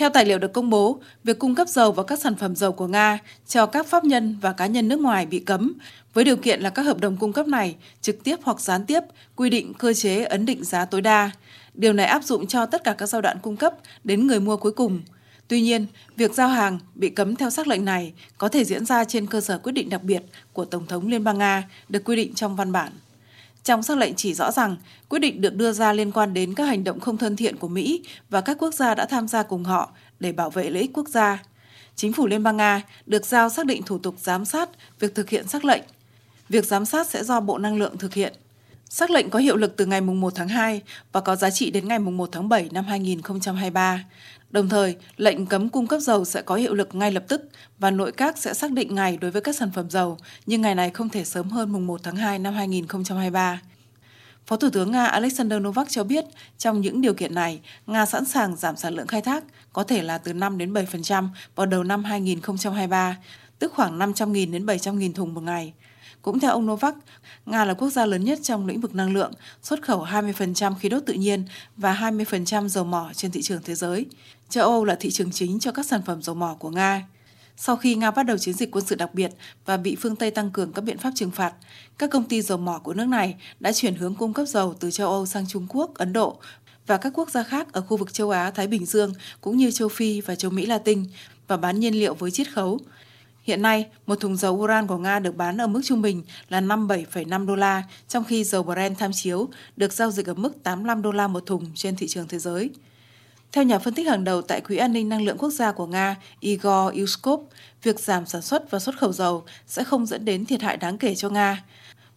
Theo tài liệu được công bố, việc cung cấp dầu và các sản phẩm dầu của Nga cho các pháp nhân và cá nhân nước ngoài bị cấm, với điều kiện là các hợp đồng cung cấp này trực tiếp hoặc gián tiếp quy định cơ chế ấn định giá tối đa. Điều này áp dụng cho tất cả các giai đoạn cung cấp đến người mua cuối cùng. Tuy nhiên, việc giao hàng bị cấm theo sắc lệnh này có thể diễn ra trên cơ sở quyết định đặc biệt của Tổng thống Liên bang Nga được quy định trong văn bản. Trong sắc lệnh chỉ rõ rằng, quyết định được đưa ra liên quan đến các hành động không thân thiện của Mỹ và các quốc gia đã tham gia cùng họ để bảo vệ lợi ích quốc gia. Chính phủ Liên bang Nga được giao xác định thủ tục giám sát việc thực hiện sắc lệnh. Việc giám sát sẽ do Bộ Năng lượng thực hiện. Sắc lệnh có hiệu lực từ ngày 1 tháng 2 và có giá trị đến ngày 1 tháng 7 năm 2023. Đồng thời, lệnh cấm cung cấp dầu sẽ có hiệu lực ngay lập tức và nội các sẽ xác định ngày đối với các sản phẩm dầu, nhưng ngày này không thể sớm hơn mùng 1 tháng 2 năm 2023. Phó Thủ tướng Nga Alexander Novak cho biết, trong những điều kiện này, Nga sẵn sàng giảm sản lượng khai thác, có thể là từ 5 đến 7% vào đầu năm 2023, tức khoảng 500.000 đến 700.000 thùng một ngày. Cũng theo ông Novak, Nga là quốc gia lớn nhất trong lĩnh vực năng lượng, xuất khẩu 20% khí đốt tự nhiên và 20% dầu mỏ trên thị trường thế giới. Châu Âu là thị trường chính cho các sản phẩm dầu mỏ của Nga. Sau khi Nga bắt đầu chiến dịch quân sự đặc biệt và bị phương Tây tăng cường các biện pháp trừng phạt, các công ty dầu mỏ của nước này đã chuyển hướng cung cấp dầu từ châu Âu sang Trung Quốc, Ấn Độ và các quốc gia khác ở khu vực châu Á, Thái Bình Dương cũng như châu Phi và châu Mỹ Latin và bán nhiên liệu với chiết khấu. Hiện nay, một thùng dầu uran của Nga được bán ở mức trung bình là 57,5 đô la, trong khi dầu Brent tham chiếu được giao dịch ở mức 85 đô la một thùng trên thị trường thế giới. Theo nhà phân tích hàng đầu tại Quỹ an ninh năng lượng quốc gia của Nga, Igor Yuskov, việc giảm sản xuất và xuất khẩu dầu sẽ không dẫn đến thiệt hại đáng kể cho Nga,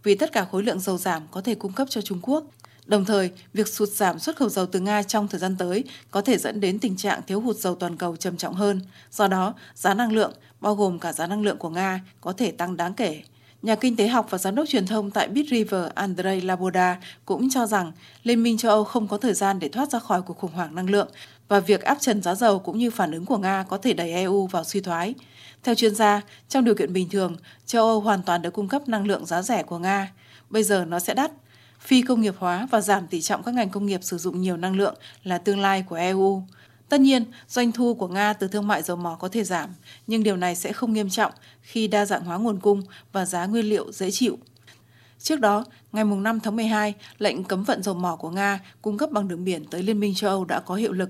vì tất cả khối lượng dầu giảm có thể cung cấp cho Trung Quốc. Đồng thời, việc sụt giảm xuất khẩu dầu từ Nga trong thời gian tới có thể dẫn đến tình trạng thiếu hụt dầu toàn cầu trầm trọng hơn. Do đó, giá năng lượng, bao gồm cả giá năng lượng của Nga, có thể tăng đáng kể. Nhà kinh tế học và giám đốc truyền thông tại Bit River Andrei Laboda cũng cho rằng Liên minh châu Âu không có thời gian để thoát ra khỏi cuộc khủng hoảng năng lượng và việc áp trần giá dầu cũng như phản ứng của Nga có thể đẩy EU vào suy thoái. Theo chuyên gia, trong điều kiện bình thường, châu Âu hoàn toàn được cung cấp năng lượng giá rẻ của Nga. Bây giờ nó sẽ đắt. Phi công nghiệp hóa và giảm tỷ trọng các ngành công nghiệp sử dụng nhiều năng lượng là tương lai của EU. Tất nhiên, doanh thu của Nga từ thương mại dầu mỏ có thể giảm, nhưng điều này sẽ không nghiêm trọng khi đa dạng hóa nguồn cung và giá nguyên liệu dễ chịu. Trước đó, ngày 5 tháng 12, lệnh cấm vận dầu mỏ của Nga cung cấp bằng đường biển tới Liên minh châu Âu đã có hiệu lực.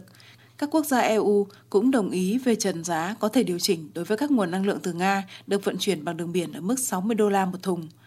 Các quốc gia EU cũng đồng ý về trần giá có thể điều chỉnh đối với các nguồn năng lượng từ Nga được vận chuyển bằng đường biển ở mức 60 đô la một thùng –